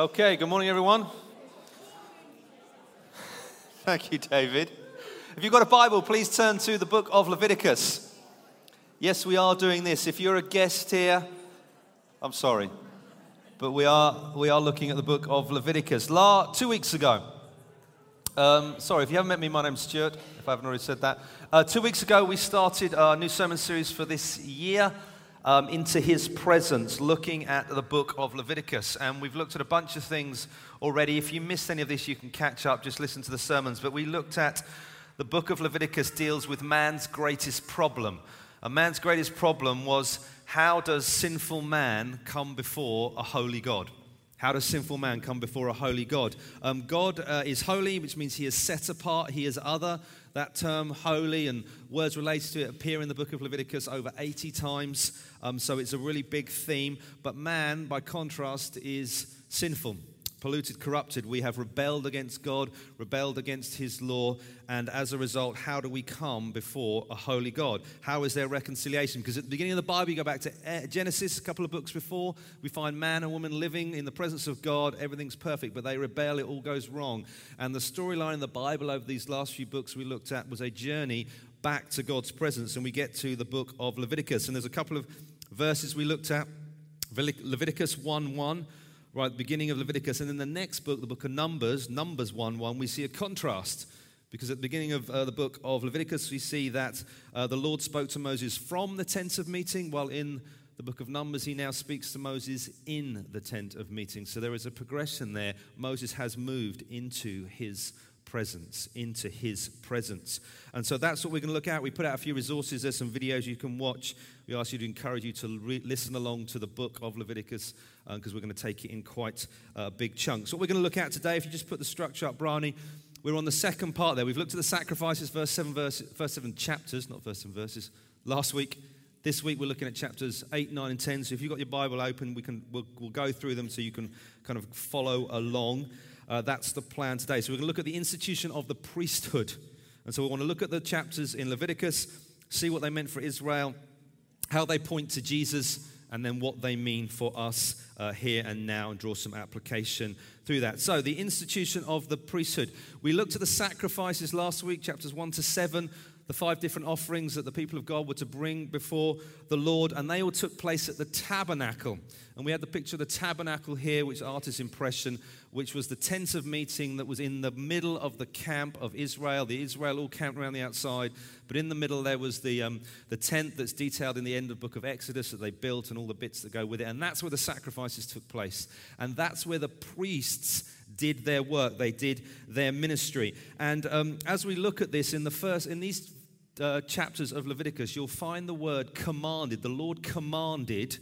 Okay, good morning, everyone. Thank you, David. If you've got a Bible, please turn to the book of Leviticus. Yes, we are doing this. If you're a guest here, I'm sorry, but we are, we are looking at the book of Leviticus. La, two weeks ago, um, sorry, if you haven't met me, my name's Stuart, if I haven't already said that. Uh, two weeks ago, we started our new sermon series for this year um, into his presence, looking at the book of Leviticus. And we've looked at a bunch of things already. If you missed any of this, you can catch up, just listen to the sermons. But we looked at the book of Leviticus deals with man's greatest problem. A man's greatest problem was how does sinful man come before a holy God? How does sinful man come before a holy God? Um, God uh, is holy, which means he is set apart, he is other. That term, holy, and words related to it appear in the book of Leviticus over 80 times. Um, so it's a really big theme. But man, by contrast, is sinful polluted, corrupted. We have rebelled against God, rebelled against His law, and as a result, how do we come before a holy God? How is there reconciliation? Because at the beginning of the Bible, you go back to eh, Genesis, a couple of books before, we find man and woman living in the presence of God, everything's perfect, but they rebel, it all goes wrong. And the storyline in the Bible over these last few books we looked at was a journey back to God's presence, and we get to the book of Leviticus. And there's a couple of verses we looked at Leviticus 1 1 right at the beginning of Leviticus. And in the next book, the book of Numbers, Numbers 1 1, we see a contrast. Because at the beginning of uh, the book of Leviticus, we see that uh, the Lord spoke to Moses from the tent of meeting, while in the book of Numbers, he now speaks to Moses in the tent of meeting. So there is a progression there. Moses has moved into his presence, into his presence. And so that's what we're going to look at. We put out a few resources. There's some videos you can watch. We ask you to encourage you to re- listen along to the book of Leviticus because uh, we're going to take it in quite uh, big chunks. What we're going to look at today, if you just put the structure up, Brani, we're on the second part there. We've looked at the sacrifices, verse seven, verse, first seven chapters, not first seven verses, last week. This week we're looking at chapters 8, 9, and 10. So if you've got your Bible open, we can, we'll, we'll go through them so you can kind of follow along. Uh, that's the plan today. So we're going to look at the institution of the priesthood. And so we want to look at the chapters in Leviticus, see what they meant for Israel, how they point to Jesus, and then what they mean for us uh, here and now, and draw some application through that. So, the institution of the priesthood. We looked at the sacrifices last week, chapters 1 to 7 the five different offerings that the people of God were to bring before the Lord, and they all took place at the tabernacle. And we had the picture of the tabernacle here, which artist's impression, which was the tent of meeting that was in the middle of the camp of Israel. The Israel all camped around the outside, but in the middle there was the, um, the tent that's detailed in the end of the book of Exodus that they built and all the bits that go with it. And that's where the sacrifices took place. And that's where the priests did their work, they did their ministry. And um, as we look at this in the first, in these uh, chapters of Leviticus, you'll find the word commanded. The Lord commanded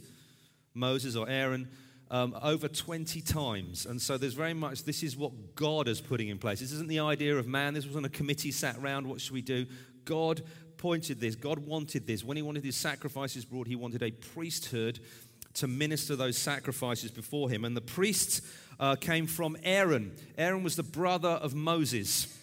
Moses or Aaron um, over 20 times. And so there's very much, this is what God is putting in place. This isn't the idea of man. This wasn't a committee sat around, what should we do? God pointed this. God wanted this. When he wanted his sacrifices brought, he wanted a priesthood to minister those sacrifices before him. And the priests uh, came from Aaron. Aaron was the brother of Moses.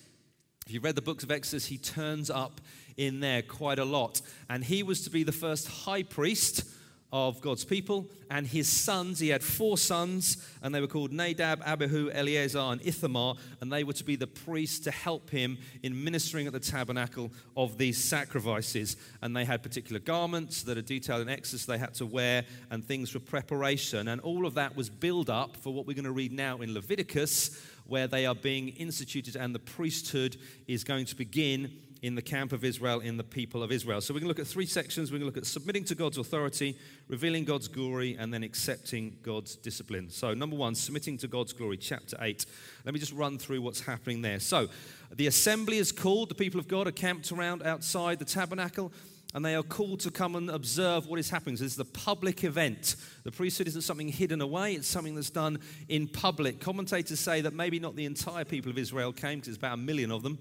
If you read the books of Exodus, he turns up in there quite a lot. And he was to be the first high priest of God's people. And his sons, he had four sons, and they were called Nadab, Abihu, Eleazar, and Ithamar. And they were to be the priests to help him in ministering at the tabernacle of these sacrifices. And they had particular garments that are detailed in Exodus they had to wear, and things for preparation. And all of that was built up for what we're going to read now in Leviticus, where they are being instituted, and the priesthood is going to begin in the camp of Israel, in the people of Israel. So we're going to look at three sections. We're going to look at submitting to God's authority, revealing God's glory, and then accepting God's discipline. So, number one, submitting to God's glory, chapter 8. Let me just run through what's happening there. So, the assembly is called, the people of God are camped around outside the tabernacle and they are called to come and observe what is happening. So this is the public event. The priesthood isn't something hidden away, it's something that's done in public. Commentators say that maybe not the entire people of Israel came, because there's about a million of them,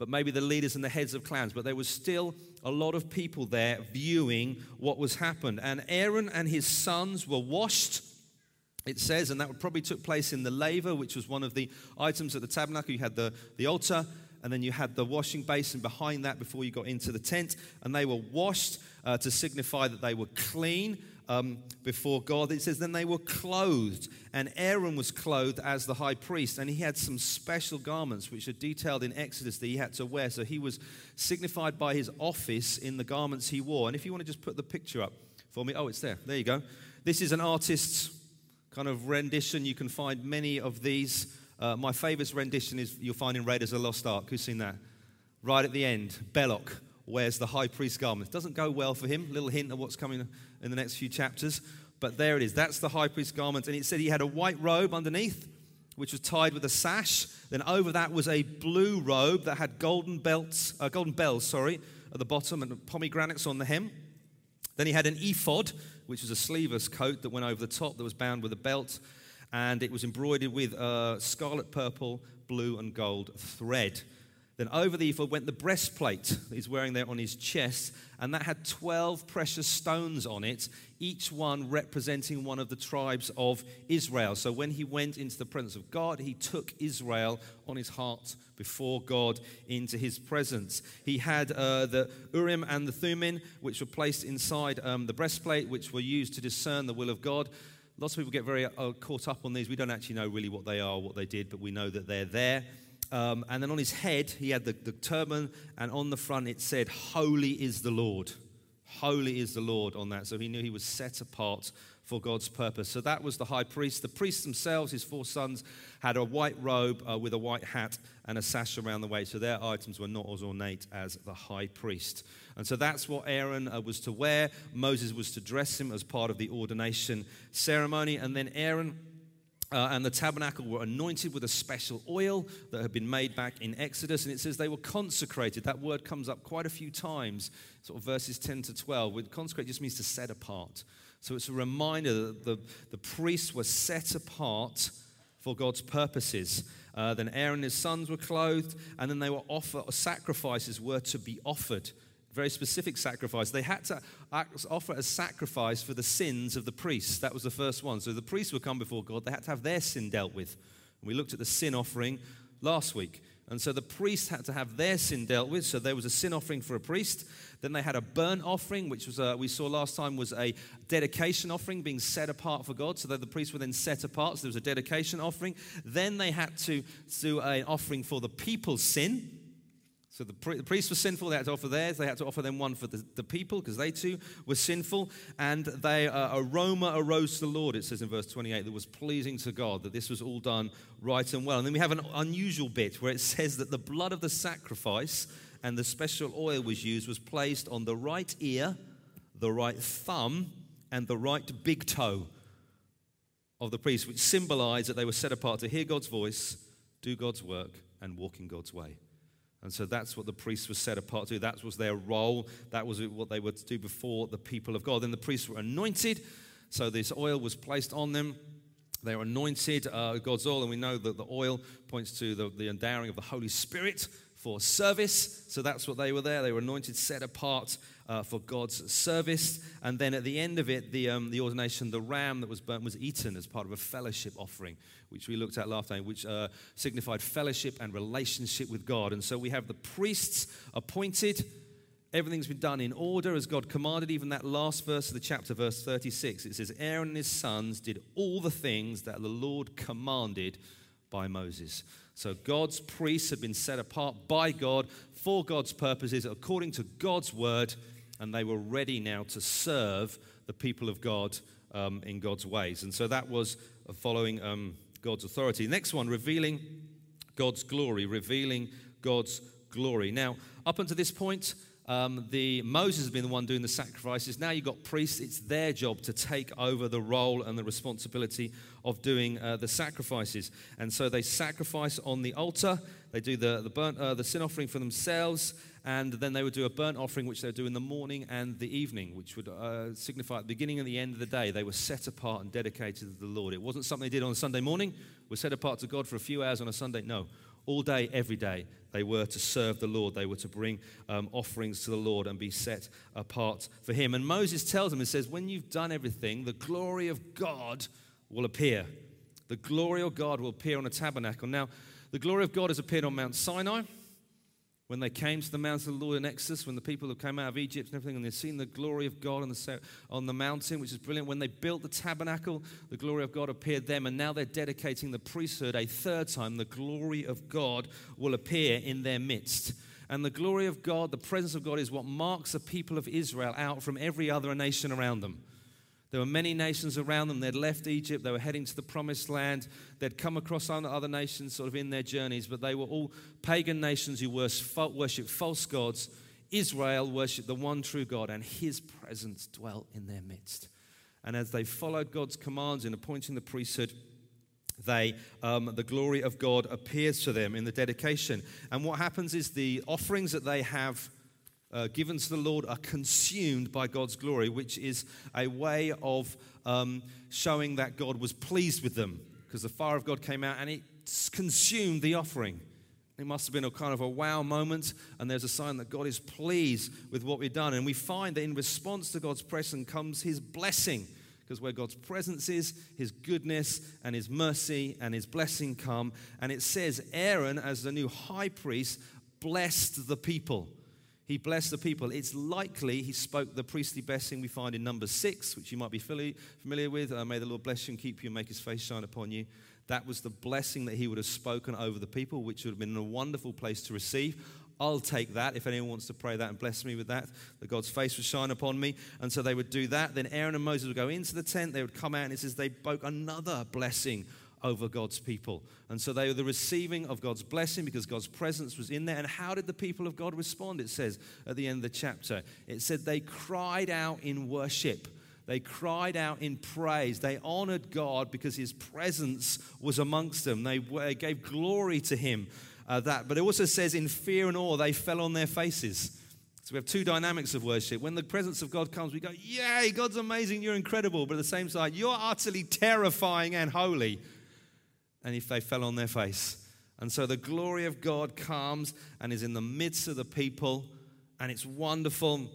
but maybe the leaders and the heads of clans. But there was still a lot of people there viewing what was happened. And Aaron and his sons were washed. It says, and that probably took place in the laver, which was one of the items at the tabernacle. You had the, the altar, and then you had the washing basin behind that before you got into the tent. And they were washed uh, to signify that they were clean. Um, before God. It says, Then they were clothed, and Aaron was clothed as the high priest, and he had some special garments which are detailed in Exodus that he had to wear. So he was signified by his office in the garments he wore. And if you want to just put the picture up for me, oh, it's there. There you go. This is an artist's kind of rendition. You can find many of these. Uh, my favorite rendition is you'll find in Raiders of the Lost Ark. Who's seen that? Right at the end, Belloq wears the high priest garment. Doesn't go well for him. Little hint of what's coming in the next few chapters. But there it is. That's the high priest's garment. And it said he had a white robe underneath, which was tied with a sash. Then over that was a blue robe that had golden belts, uh, golden bells, sorry, at the bottom and pomegranates on the hem. Then he had an ephod, which was a sleeveless coat that went over the top that was bound with a belt. And it was embroidered with uh, scarlet, purple, blue, and gold thread. Then over the ephod went the breastplate he's wearing there on his chest, and that had 12 precious stones on it, each one representing one of the tribes of Israel. So when he went into the presence of God, he took Israel on his heart before God into his presence. He had uh, the Urim and the Thummim, which were placed inside um, the breastplate, which were used to discern the will of God. Lots of people get very uh, caught up on these. We don't actually know really what they are, what they did, but we know that they're there. Um, and then on his head, he had the, the turban, and on the front it said, Holy is the Lord. Holy is the Lord on that. So he knew he was set apart for God's purpose. So that was the high priest. The priests themselves, his four sons, had a white robe uh, with a white hat and a sash around the waist. So their items were not as ornate as the high priest. And so that's what Aaron uh, was to wear. Moses was to dress him as part of the ordination ceremony. And then Aaron uh, and the tabernacle were anointed with a special oil that had been made back in Exodus. And it says they were consecrated. That word comes up quite a few times, sort of verses 10 to 12. With consecrate just means to set apart. So it's a reminder that the, the priests were set apart for God's purposes. Uh, then Aaron and his sons were clothed, and then they were offer sacrifices were to be offered very specific sacrifice. They had to offer a sacrifice for the sins of the priests. That was the first one. So the priests would come before God, they had to have their sin dealt with. And we looked at the sin offering last week. And so the priests had to have their sin dealt with. So there was a sin offering for a priest. Then they had a burnt offering, which was a, we saw last time was a dedication offering being set apart for God. So that the priests were then set apart. So there was a dedication offering. Then they had to do an offering for the people's sin. So the, pri- the, priests were sinful, they had to offer theirs. They had to offer them one for the, the people because they too were sinful. And they, uh, aroma arose to the Lord, it says in verse 28, that was pleasing to God, that this was all done right and well. And then we have an unusual bit where it says that the blood of the sacrifice and the special oil was used was placed on the right ear, the right thumb, and the right big toe of the priest, which symbolized that they were set apart to hear God's voice, do God's work, and walk in God's way. And so that's what the priests were set apart to. That was their role. That was what they were to do before the people of God. Then the priests were anointed. So this oil was placed on them. They were anointed, uh, God's oil, and we know that the oil points to the, the endowing of the Holy Spirit for service. So that's what they were there. They were anointed, set apart uh, for God's service. And then at the end of it, the, um, the ordination, the ram that was burnt was eaten as part of a fellowship offering, which we looked at last time, which uh, signified fellowship and relationship with God. And so we have the priests appointed. Everything's been done in order as God commanded. Even that last verse of the chapter, verse 36, it says, Aaron and his sons did all the things that the Lord commanded by Moses. So God's priests had been set apart by God for God's purposes according to God's word and they were ready now to serve the people of God um, in God's ways. And so that was following um, God's authority. Next one, revealing God's glory, revealing God's glory. Now, up until this point, um, the Moses has been the one doing the sacrifices. Now you've got priests. It's their job to take over the role and the responsibility of doing uh, the sacrifices. And so they sacrifice on the altar. They do the the, burnt, uh, the sin offering for themselves, and then they would do a burnt offering, which they would do in the morning and the evening, which would uh, signify at the beginning and the end of the day. They were set apart and dedicated to the Lord. It wasn't something they did on a Sunday morning. We're set apart to God for a few hours on a Sunday. No, all day, every day, they were to serve the Lord. They were to bring um, offerings to the Lord and be set apart for Him. And Moses tells them and says, When you've done everything, the glory of God will appear. The glory of God will appear on a tabernacle. Now, the glory of God has appeared on Mount Sinai. When they came to the mountain of the Lord in Exodus, when the people have come out of Egypt and everything, and they've seen the glory of God on the, on the mountain, which is brilliant. When they built the tabernacle, the glory of God appeared them, and now they're dedicating the priesthood a third time. The glory of God will appear in their midst. And the glory of God, the presence of God, is what marks the people of Israel out from every other nation around them. There were many nations around them. They'd left Egypt. They were heading to the promised land. They'd come across other nations sort of in their journeys, but they were all pagan nations who worshipped false gods. Israel worshipped the one true God, and his presence dwelt in their midst. And as they followed God's commands in appointing the priesthood, they, um, the glory of God appears to them in the dedication. And what happens is the offerings that they have uh, given to the Lord are consumed by God's glory, which is a way of um, showing that God was pleased with them because the fire of God came out and it consumed the offering. It must have been a kind of a wow moment, and there's a sign that God is pleased with what we've done. And we find that in response to God's presence comes his blessing, because where God's presence is, his goodness and his mercy and his blessing come. And it says, Aaron, as the new high priest, blessed the people. He blessed the people. It's likely he spoke the priestly blessing we find in number six, which you might be familiar with. Uh, May the Lord bless you and keep you and make his face shine upon you. That was the blessing that he would have spoken over the people, which would have been a wonderful place to receive. I'll take that if anyone wants to pray that and bless me with that, that God's face would shine upon me. And so they would do that. Then Aaron and Moses would go into the tent. They would come out, and it says they spoke another blessing over God's people. And so they were the receiving of God's blessing because God's presence was in there. And how did the people of God respond? It says at the end of the chapter, it said they cried out in worship. They cried out in praise. They honored God because his presence was amongst them. They gave glory to him. Uh, that, but it also says, in fear and awe, they fell on their faces. So we have two dynamics of worship. When the presence of God comes, we go, Yay, God's amazing, you're incredible. But at the same time, you're utterly terrifying and holy and if they fell on their face. And so the glory of God comes and is in the midst of the people, and it's wonderful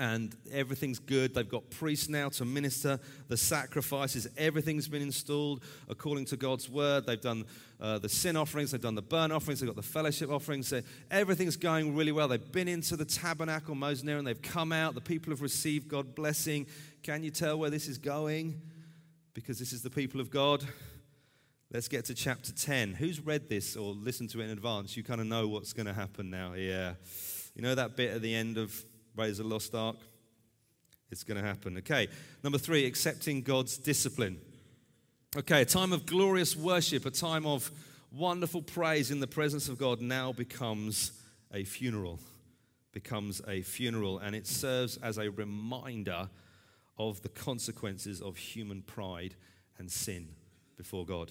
and everything's good. They've got priests now to minister the sacrifices. Everything's been installed according to God's word. They've done uh, the sin offerings, they've done the burnt offerings, they've got the fellowship offerings. Everything's going really well. They've been into the tabernacle, Moses and they've come out. The people have received God blessing. Can you tell where this is going? Because this is the people of God. Let's get to chapter 10. Who's read this or listened to it in advance? You kind of know what's going to happen now. Yeah. You know that bit at the end of of the Lost Ark? It's going to happen. Okay. Number three, accepting God's discipline. Okay, a time of glorious worship, a time of wonderful praise in the presence of God now becomes a funeral. Becomes a funeral, and it serves as a reminder of the consequences of human pride and sin before God.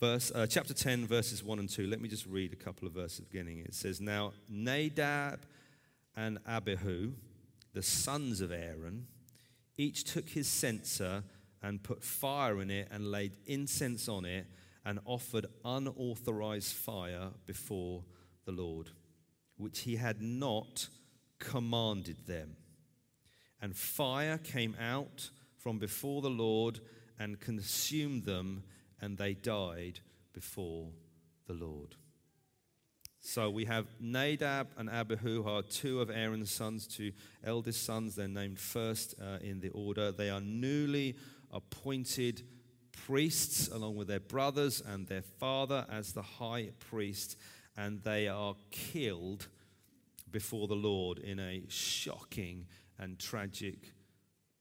Verse, uh, chapter 10, verses 1 and 2. Let me just read a couple of verses beginning. It says, Now Nadab and Abihu, the sons of Aaron, each took his censer and put fire in it and laid incense on it and offered unauthorized fire before the Lord, which he had not commanded them. And fire came out from before the Lord and consumed them and they died before the Lord. So we have Nadab and Abihu, are two of Aaron's sons, two eldest sons. They're named first uh, in the order. They are newly appointed priests, along with their brothers and their father as the high priest, and they are killed before the Lord in a shocking and tragic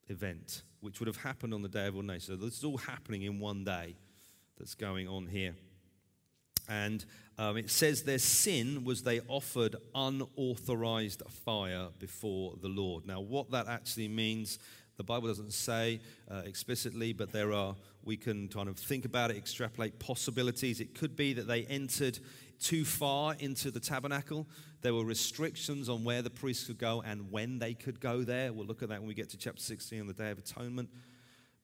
event, which would have happened on the day of ordination. So this is all happening in one day that's going on here. And um, it says their sin was they offered unauthorized fire before the Lord. Now, what that actually means, the Bible doesn't say uh, explicitly, but there are, we can kind of think about it, extrapolate possibilities. It could be that they entered too far into the tabernacle. There were restrictions on where the priests could go and when they could go there. We'll look at that when we get to chapter 16 on the Day of Atonement.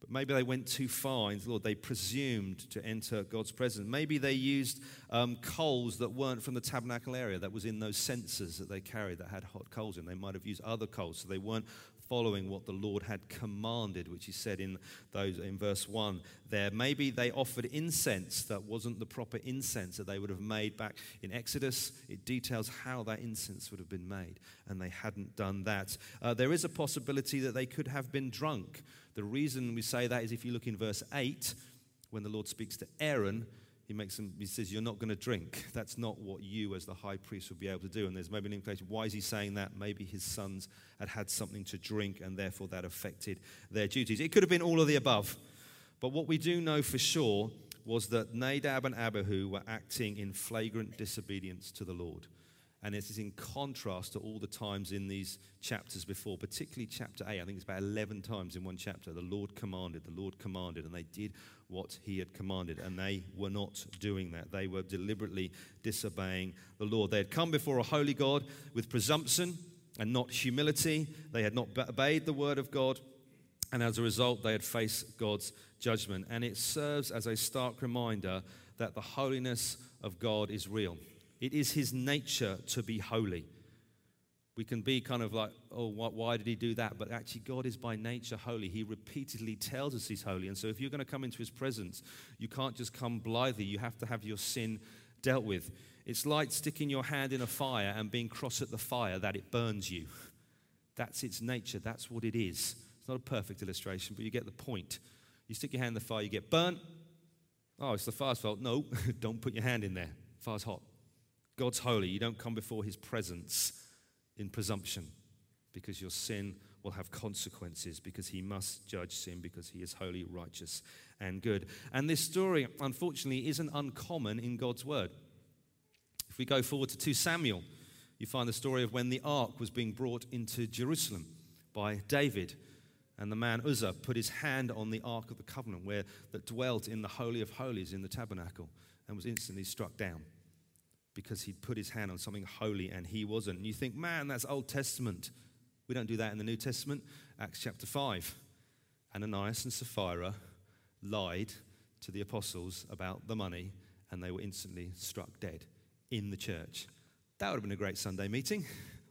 But maybe they went too far the Lord. They presumed to enter God's presence. Maybe they used um, coals that weren't from the tabernacle area, that was in those censers that they carried that had hot coals in. They might have used other coals, so they weren't following what the Lord had commanded, which he said in those in verse 1 there. Maybe they offered incense that wasn't the proper incense that they would have made back in Exodus. It details how that incense would have been made, and they hadn't done that. Uh, there is a possibility that they could have been drunk. The reason we say that is if you look in verse 8, when the Lord speaks to Aaron, he makes them, he says, You're not going to drink. That's not what you, as the high priest, would be able to do. And there's maybe an implication. Why is he saying that? Maybe his sons had had something to drink and therefore that affected their duties. It could have been all of the above. But what we do know for sure was that Nadab and Abihu were acting in flagrant disobedience to the Lord. And this is in contrast to all the times in these chapters before, particularly chapter 8. I think it's about 11 times in one chapter. The Lord commanded, the Lord commanded, and they did what he had commanded. And they were not doing that. They were deliberately disobeying the Lord. They had come before a holy God with presumption and not humility. They had not obeyed the word of God. And as a result, they had faced God's judgment. And it serves as a stark reminder that the holiness of God is real. It is his nature to be holy. We can be kind of like, oh, why did he do that? But actually, God is by nature holy. He repeatedly tells us he's holy. And so, if you're going to come into his presence, you can't just come blithely. You have to have your sin dealt with. It's like sticking your hand in a fire and being cross at the fire that it burns you. That's its nature. That's what it is. It's not a perfect illustration, but you get the point. You stick your hand in the fire, you get burnt. Oh, it's the fire's fault. No, don't put your hand in there. Fire's hot. God's holy. You don't come before his presence in presumption because your sin will have consequences because he must judge sin because he is holy, righteous, and good. And this story, unfortunately, isn't uncommon in God's word. If we go forward to 2 Samuel, you find the story of when the ark was being brought into Jerusalem by David. And the man Uzzah put his hand on the ark of the covenant, where that dwelt in the holy of holies in the tabernacle, and was instantly struck down because he'd put his hand on something holy and he wasn't. And you think, man, that's Old Testament. We don't do that in the New Testament. Acts chapter 5. Ananias and Sapphira lied to the apostles about the money and they were instantly struck dead in the church. That would have been a great Sunday meeting.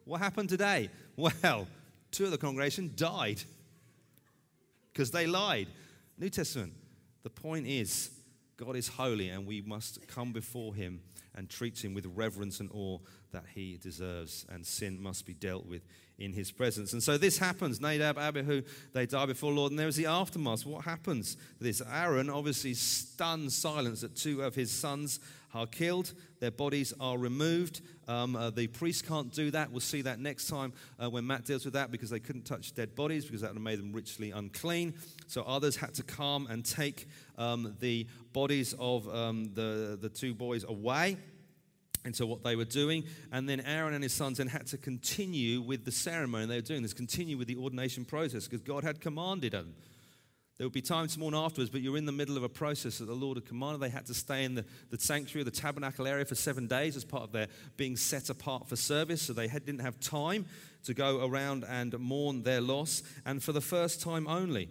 What happened today? Well, two of the congregation died because they lied. New Testament. The point is, God is holy and we must come before him and treat him with reverence and awe that he deserves, and sin must be dealt with in his presence. And so this happens. Nadab, Abihu, they die before Lord, and there is the aftermath. What happens? This Aaron obviously stuns silence that two of his sons are killed, their bodies are removed. Um, uh, the priest can't do that. We'll see that next time uh, when Matt deals with that because they couldn't touch dead bodies because that would have made them ritually unclean. So others had to come and take um, the bodies of um, the, the two boys away into what they were doing. And then Aaron and his sons then had to continue with the ceremony they were doing this, continue with the ordination process because God had commanded them. There would be time to mourn afterwards, but you're in the middle of a process that the Lord had commanded. They had to stay in the, the sanctuary, the tabernacle area for seven days as part of their being set apart for service. So they had, didn't have time to go around and mourn their loss. And for the first time only,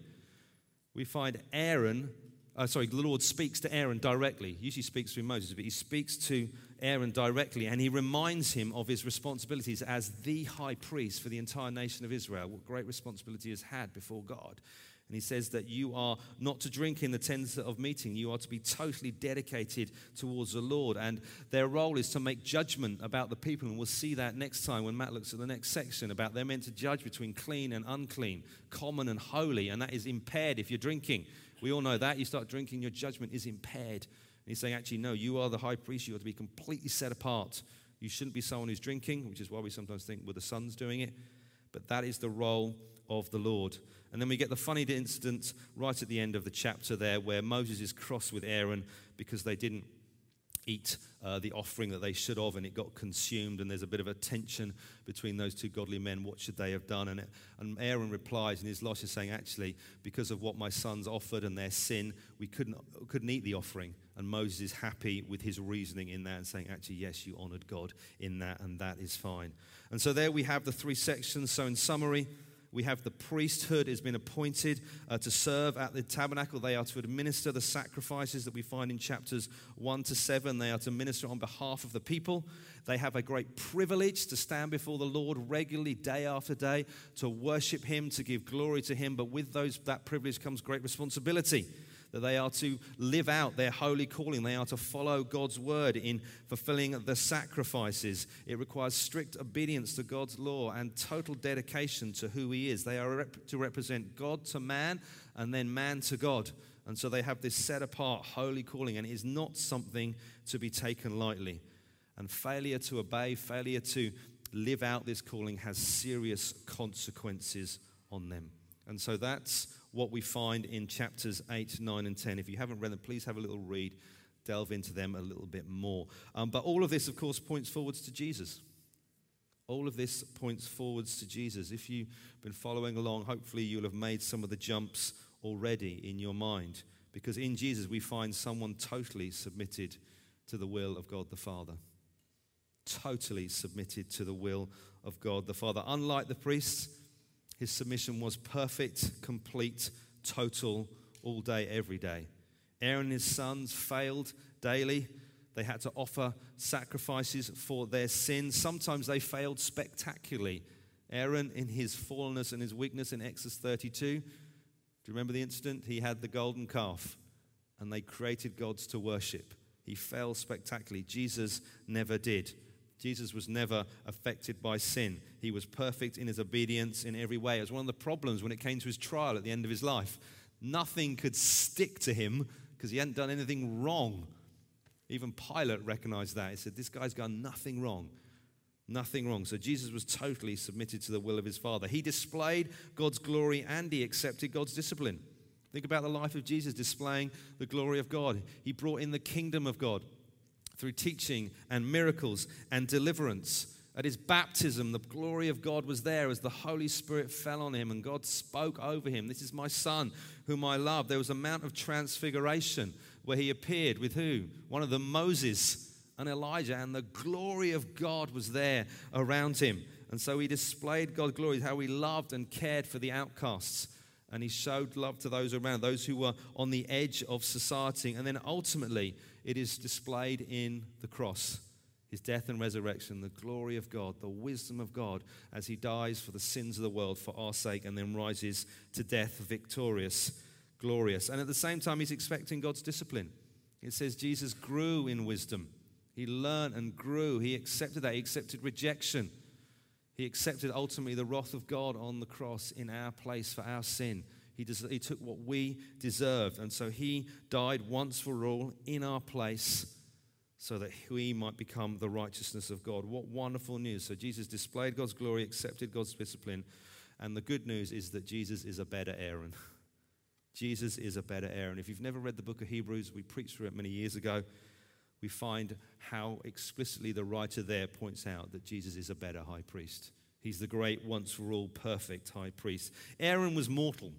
we find Aaron, uh, sorry, the Lord speaks to Aaron directly. He usually speaks through Moses, but he speaks to Aaron directly and he reminds him of his responsibilities as the high priest for the entire nation of Israel, what great responsibility he has had before God. And he says that you are not to drink in the tents of meeting. You are to be totally dedicated towards the Lord. And their role is to make judgment about the people. And we'll see that next time when Matt looks at the next section about they're meant to judge between clean and unclean, common and holy. And that is impaired if you're drinking. We all know that. You start drinking, your judgment is impaired. And he's saying, actually, no, you are the high priest. You are to be completely set apart. You shouldn't be someone who's drinking, which is why we sometimes think, well, the son's doing it. But that is the role of the Lord. And then we get the funny incident right at the end of the chapter there where Moses is cross with Aaron because they didn't eat uh, the offering that they should have, and it got consumed. And there's a bit of a tension between those two godly men. What should they have done? And, it, and Aaron replies, and his loss is saying, Actually, because of what my sons offered and their sin, we couldn't, couldn't eat the offering. And Moses is happy with his reasoning in that and saying, Actually, yes, you honored God in that, and that is fine. And so there we have the three sections. So, in summary, We have the priesthood has been appointed uh, to serve at the tabernacle. They are to administer the sacrifices that we find in chapters 1 to 7. They are to minister on behalf of the people. They have a great privilege to stand before the Lord regularly, day after day, to worship Him, to give glory to Him. But with those, that privilege comes great responsibility that they are to live out their holy calling. They are to follow God's word in fulfilling the sacrifices. It requires strict obedience to God's law and total dedication to who He is. They are rep- to represent God to man and then man to God. And so they have this set apart holy calling, and it is not something to be taken lightly. And failure to obey, failure to live out this calling has serious consequences on them. And so that's what we find in chapters 8, 9, and 10. If you haven't read them, please have a little read, delve into them a little bit more. Um, but all of this, of course, points forwards to Jesus. All of this points forwards to Jesus. If you've been following along, hopefully you'll have made some of the jumps already in your mind. Because in Jesus, we find someone totally submitted to the will of God the Father. Totally submitted to the will of God the Father. Unlike the priests, his submission was perfect, complete, total, all day, every day. Aaron and his sons failed daily. They had to offer sacrifices for their sins. Sometimes they failed spectacularly. Aaron, in his fallenness and his weakness in Exodus 32, do you remember the incident? He had the golden calf and they created gods to worship. He fell spectacularly. Jesus never did. Jesus was never affected by sin. He was perfect in his obedience in every way. It was one of the problems when it came to his trial at the end of his life. Nothing could stick to him because he hadn't done anything wrong. Even Pilate recognized that. He said, This guy's done nothing wrong. Nothing wrong. So Jesus was totally submitted to the will of his Father. He displayed God's glory and he accepted God's discipline. Think about the life of Jesus displaying the glory of God. He brought in the kingdom of God through teaching and miracles and deliverance. At his baptism, the glory of God was there as the Holy Spirit fell on him and God spoke over him. This is my son whom I love. There was a mount of transfiguration where he appeared with who? One of them, Moses and Elijah, and the glory of God was there around him. And so he displayed God's glory, how he loved and cared for the outcasts. And he showed love to those around, those who were on the edge of society. And then ultimately, it is displayed in the cross his death and resurrection, the glory of God, the wisdom of God as he dies for the sins of the world for our sake and then rises to death victorious, glorious. And at the same time, he's expecting God's discipline. It says Jesus grew in wisdom. He learned and grew. He accepted that. He accepted rejection. He accepted ultimately the wrath of God on the cross in our place for our sin. He, des- he took what we deserved. And so he died once for all in our place so that we might become the righteousness of God. What wonderful news. So Jesus displayed God's glory, accepted God's discipline. And the good news is that Jesus is a better Aaron. Jesus is a better Aaron. If you've never read the book of Hebrews, we preached through it many years ago. We find how explicitly the writer there points out that Jesus is a better high priest. He's the great, once for all, perfect high priest. Aaron was mortal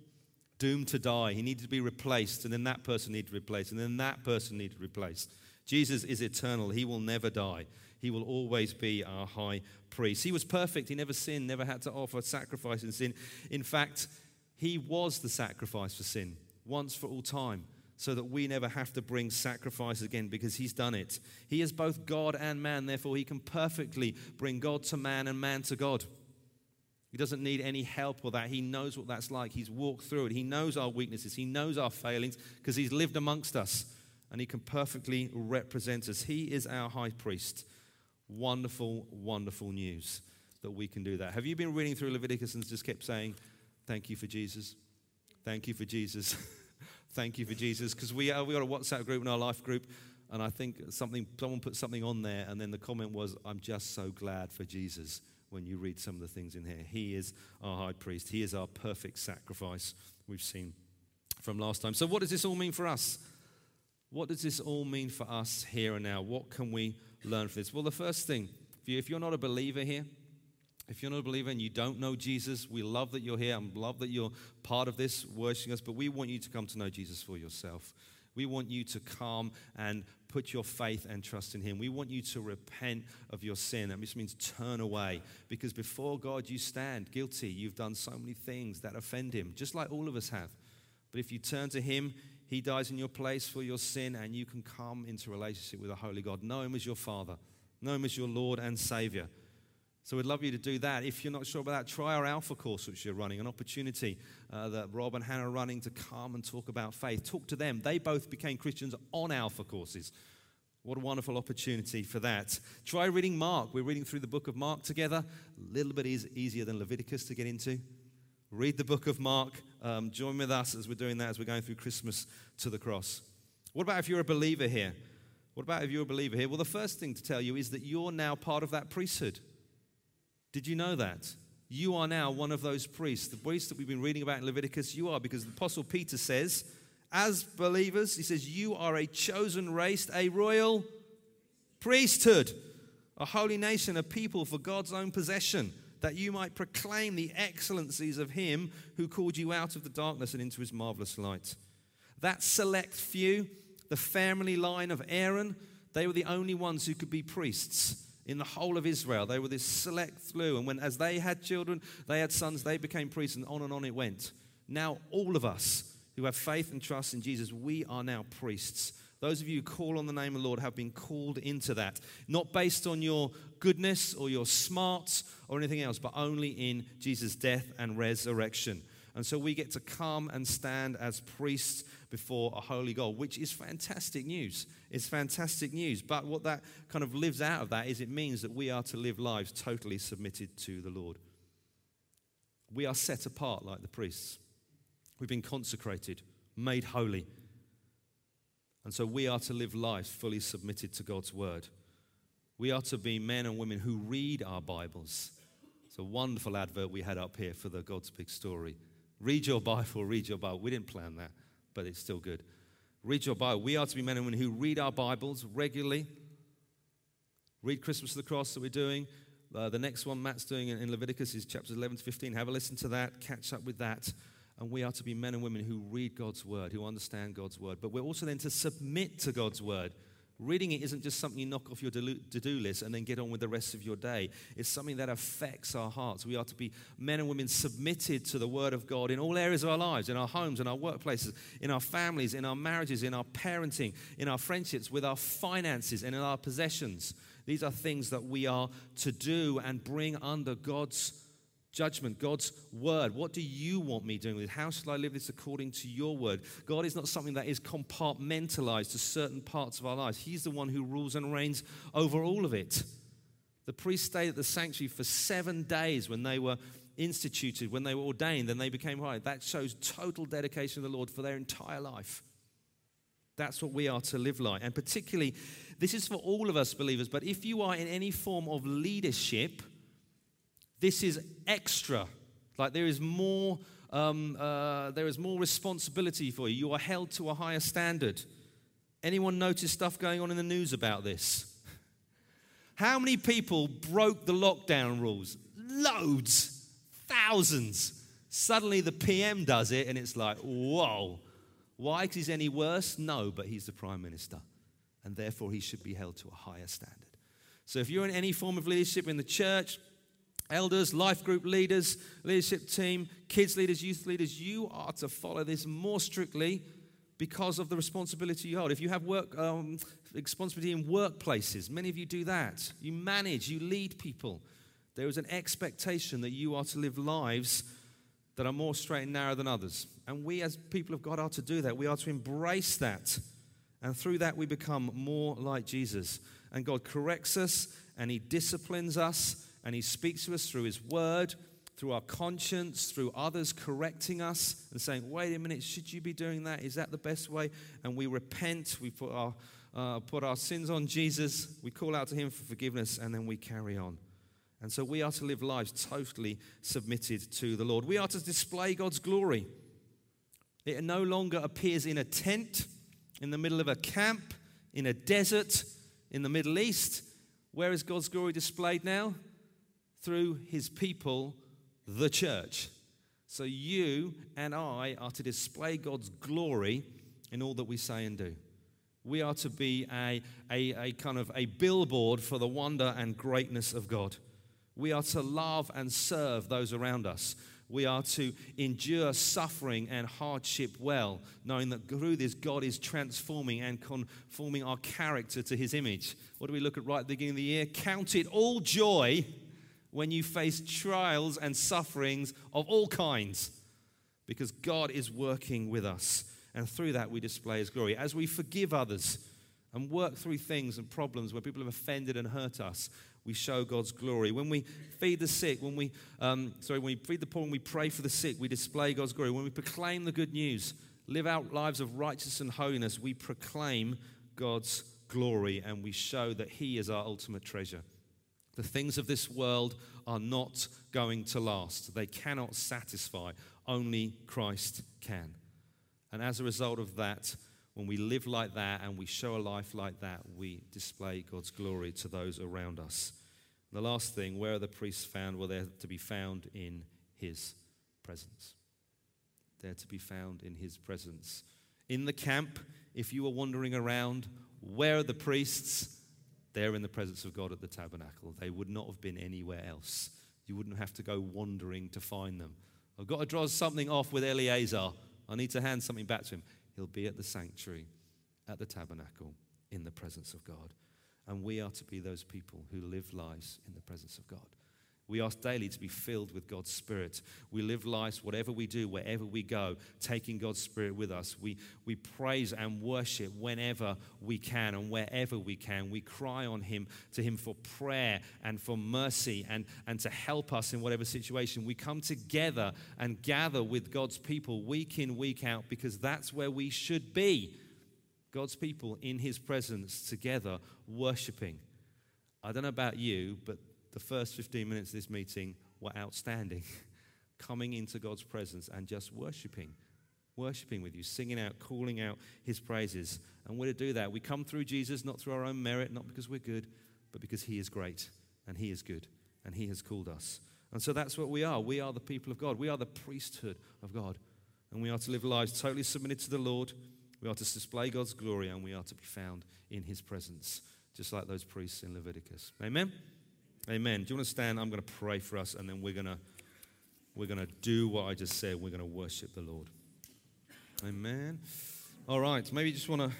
doomed to die. He needed to be replaced, and then that person needed to be replaced, and then that person needed to be replaced. Jesus is eternal. He will never die. He will always be our high priest. He was perfect. He never sinned, never had to offer sacrifice in sin. In fact, he was the sacrifice for sin once for all time so that we never have to bring sacrifice again because he's done it. He is both God and man, therefore, he can perfectly bring God to man and man to God. He doesn't need any help with that. He knows what that's like. He's walked through it. He knows our weaknesses. He knows our failings because he's lived amongst us and he can perfectly represent us. He is our high priest. Wonderful, wonderful news that we can do that. Have you been reading through Leviticus and just kept saying, Thank you for Jesus? Thank you for Jesus. Thank you for Jesus. Because we, uh, we got a WhatsApp group in our life group, and I think something, someone put something on there, and then the comment was, I'm just so glad for Jesus when you read some of the things in here. He is our high priest, He is our perfect sacrifice, we've seen from last time. So, what does this all mean for us? What does this all mean for us here and now? What can we learn from this? Well, the first thing, if you're not a believer here, if you're not a believer and you don't know Jesus, we love that you're here and love that you're part of this, worshiping us, but we want you to come to know Jesus for yourself. We want you to come and put your faith and trust in Him. We want you to repent of your sin. That just means turn away. Because before God, you stand guilty. You've done so many things that offend Him, just like all of us have. But if you turn to Him, He dies in your place for your sin, and you can come into relationship with a holy God. Know Him as your Father, know Him as your Lord and Savior. So we'd love you to do that. If you're not sure about that, try our Alpha course, which you're running, an opportunity uh, that Rob and Hannah are running to come and talk about faith. Talk to them. They both became Christians on Alpha courses. What a wonderful opportunity for that. Try reading Mark. We're reading through the book of Mark together. A little bit easier than Leviticus to get into. Read the book of Mark. Um, join with us as we're doing that, as we're going through Christmas to the cross. What about if you're a believer here? What about if you're a believer here? Well, the first thing to tell you is that you're now part of that priesthood. Did you know that? You are now one of those priests. The priests that we've been reading about in Leviticus, you are, because the Apostle Peter says, as believers, he says, you are a chosen race, a royal priesthood, a holy nation, a people for God's own possession, that you might proclaim the excellencies of him who called you out of the darkness and into his marvelous light. That select few, the family line of Aaron, they were the only ones who could be priests in the whole of Israel. They were this select few. And when, as they had children, they had sons, they became priests, and on and on it went. Now, all of us who have faith and trust in Jesus, we are now priests. Those of you who call on the name of the Lord have been called into that, not based on your goodness or your smarts or anything else, but only in Jesus' death and resurrection. And so we get to come and stand as priests before a holy God, which is fantastic news. It's fantastic news. But what that kind of lives out of that is it means that we are to live lives totally submitted to the Lord. We are set apart like the priests. We've been consecrated, made holy. And so we are to live lives fully submitted to God's word. We are to be men and women who read our Bibles. It's a wonderful advert we had up here for the God's Big Story. Read your Bible, read your Bible. We didn't plan that, but it's still good. Read your Bible. We are to be men and women who read our Bibles regularly. Read Christmas of the Cross that we're doing. Uh, the next one Matt's doing in, in Leviticus is chapters 11 to 15. Have a listen to that, catch up with that. And we are to be men and women who read God's word, who understand God's word. But we're also then to submit to God's word. Reading it isn't just something you knock off your to do list and then get on with the rest of your day. It's something that affects our hearts. We are to be men and women submitted to the Word of God in all areas of our lives, in our homes, in our workplaces, in our families, in our marriages, in our parenting, in our friendships, with our finances, and in our possessions. These are things that we are to do and bring under God's judgment, God's word. What do you want me doing with it? How shall I live this according to your word? God is not something that is compartmentalized to certain parts of our lives. He's the one who rules and reigns over all of it. The priests stayed at the sanctuary for seven days when they were instituted, when they were ordained, then they became holy. That shows total dedication to the Lord for their entire life. That's what we are to live like. And particularly, this is for all of us believers, but if you are in any form of leadership, this is extra. Like there is more, um, uh, there is more responsibility for you. You are held to a higher standard. Anyone notice stuff going on in the news about this? How many people broke the lockdown rules? Loads, thousands. Suddenly the PM does it, and it's like, whoa. Why? Because he's any worse? No, but he's the prime minister, and therefore he should be held to a higher standard. So if you're in any form of leadership in the church, elders, life group leaders, leadership team, kids leaders, youth leaders, you are to follow this more strictly because of the responsibility you hold. If you have work um, responsibility in workplaces, many of you do that. You manage, you lead people. There is an expectation that you are to live lives that are more straight and narrow than others. And we, as people of God, are to do that. We are to embrace that. And through that, we become more like Jesus. And God corrects us and He disciplines us and He speaks to us through His Word, through our conscience, through others correcting us and saying, wait a minute, should you be doing that? Is that the best way? And we repent, we put our, uh, put our sins on Jesus, we call out to Him for forgiveness, and then we carry on. And so we are to live lives totally submitted to the Lord. We are to display God's glory. It no longer appears in a tent, in the middle of a camp, in a desert, in the Middle East. Where is God's glory displayed now? Through his people, the church. So you and I are to display God's glory in all that we say and do. We are to be a, a, a kind of a billboard for the wonder and greatness of God. We are to love and serve those around us. We are to endure suffering and hardship well, knowing that through this, God is transforming and conforming our character to his image. What do we look at right at the beginning of the year? Count it all joy when you face trials and sufferings of all kinds, because God is working with us. And through that, we display his glory. As we forgive others and work through things and problems where people have offended and hurt us, we show God's glory. When we feed the sick, when we, um, sorry, when we feed the poor, when we pray for the sick, we display God's glory. When we proclaim the good news, live out lives of righteousness and holiness, we proclaim God's glory and we show that He is our ultimate treasure. The things of this world are not going to last, they cannot satisfy. Only Christ can. And as a result of that, when we live like that and we show a life like that, we display God's glory to those around us. The last thing, where are the priests found? Well, they're to be found in his presence. They're to be found in his presence. In the camp, if you were wandering around, where are the priests? They're in the presence of God at the tabernacle. They would not have been anywhere else. You wouldn't have to go wandering to find them. I've got to draw something off with Eleazar. I need to hand something back to him. He'll be at the sanctuary, at the tabernacle, in the presence of God. And we are to be those people who live lives in the presence of God. We ask daily to be filled with God's Spirit. We live lives, whatever we do, wherever we go, taking God's Spirit with us. We, we praise and worship whenever we can and wherever we can. We cry on Him to Him for prayer and for mercy and, and to help us in whatever situation. We come together and gather with God's people week in, week out, because that's where we should be. God's people in His presence together, worshiping. I don't know about you, but the first 15 minutes of this meeting were outstanding. Coming into God's presence and just worshiping, worshiping with you, singing out, calling out His praises. And we're to do that. We come through Jesus, not through our own merit, not because we're good, but because He is great and He is good and He has called us. And so that's what we are. We are the people of God. We are the priesthood of God. And we are to live lives totally submitted to the Lord we are to display God's glory and we are to be found in his presence, just like those priests in Leviticus. Amen? Amen. Do you want to stand? I'm going to pray for us and then we're going to, we're going to do what I just said. We're going to worship the Lord. Amen. All right. Maybe you just want to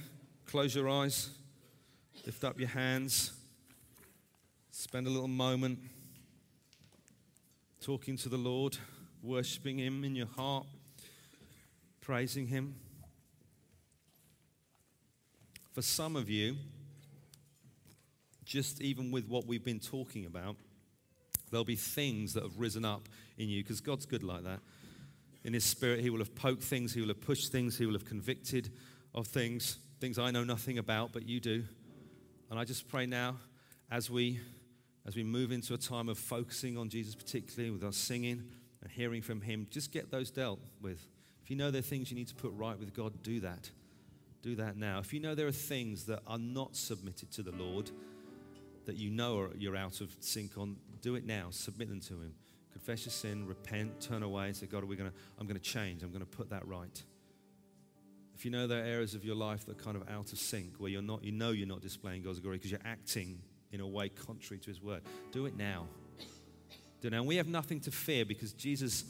close your eyes, lift up your hands, spend a little moment talking to the Lord, worshiping Him in your heart, praising Him. For some of you, just even with what we've been talking about, there'll be things that have risen up in you because God's good like that. In His Spirit, He will have poked things, He will have pushed things, He will have convicted of things, things I know nothing about, but you do. And I just pray now as we as we move into a time of focusing on Jesus, particularly with our singing and hearing from Him, just get those dealt with. If you know there are things you need to put right with God, do that. Do that now. If you know there are things that are not submitted to the Lord, that you know you're out of sync on, do it now. Submit them to Him. Confess your sin, repent, turn away, and say, God, we're gonna, I'm going to change. I'm going to put that right. If you know there are areas of your life that are kind of out of sync, where you're not, you know you're not displaying God's glory because you're acting in a way contrary to His word, do it now. Do it now. And we have nothing to fear because Jesus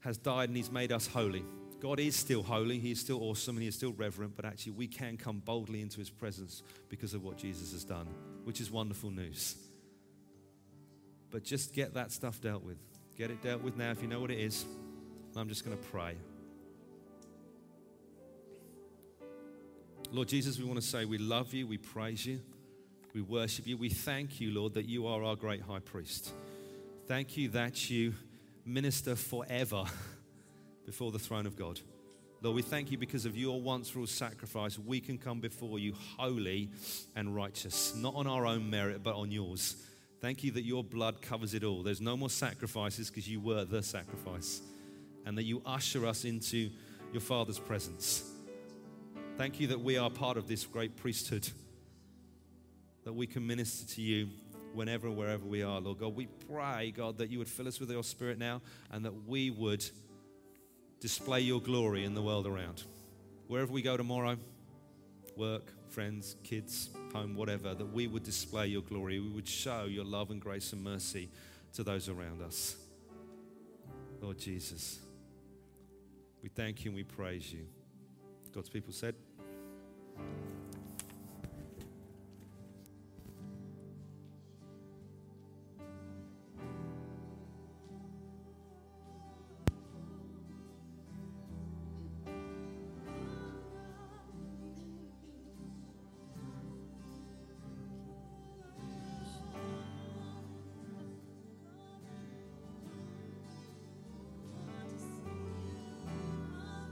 has died and He's made us holy. God is still holy, He is still awesome, and He is still reverent, but actually we can come boldly into His presence because of what Jesus has done, which is wonderful news. But just get that stuff dealt with. Get it dealt with now if you know what it is. I'm just going to pray. Lord Jesus, we want to say we love you, we praise you, we worship you. We thank you, Lord, that you are our great high priest. Thank you that you minister forever. before the throne of God. Lord, we thank you because of your once for all sacrifice, we can come before you holy and righteous, not on our own merit, but on yours. Thank you that your blood covers it all. There's no more sacrifices because you were the sacrifice, and that you usher us into your Father's presence. Thank you that we are part of this great priesthood, that we can minister to you whenever wherever we are, Lord God. We pray, God, that you would fill us with your spirit now and that we would display your glory in the world around. wherever we go tomorrow, work, friends, kids, home, whatever, that we would display your glory. We would show your love and grace and mercy to those around us. Lord Jesus, we thank you and we praise you. God's people said,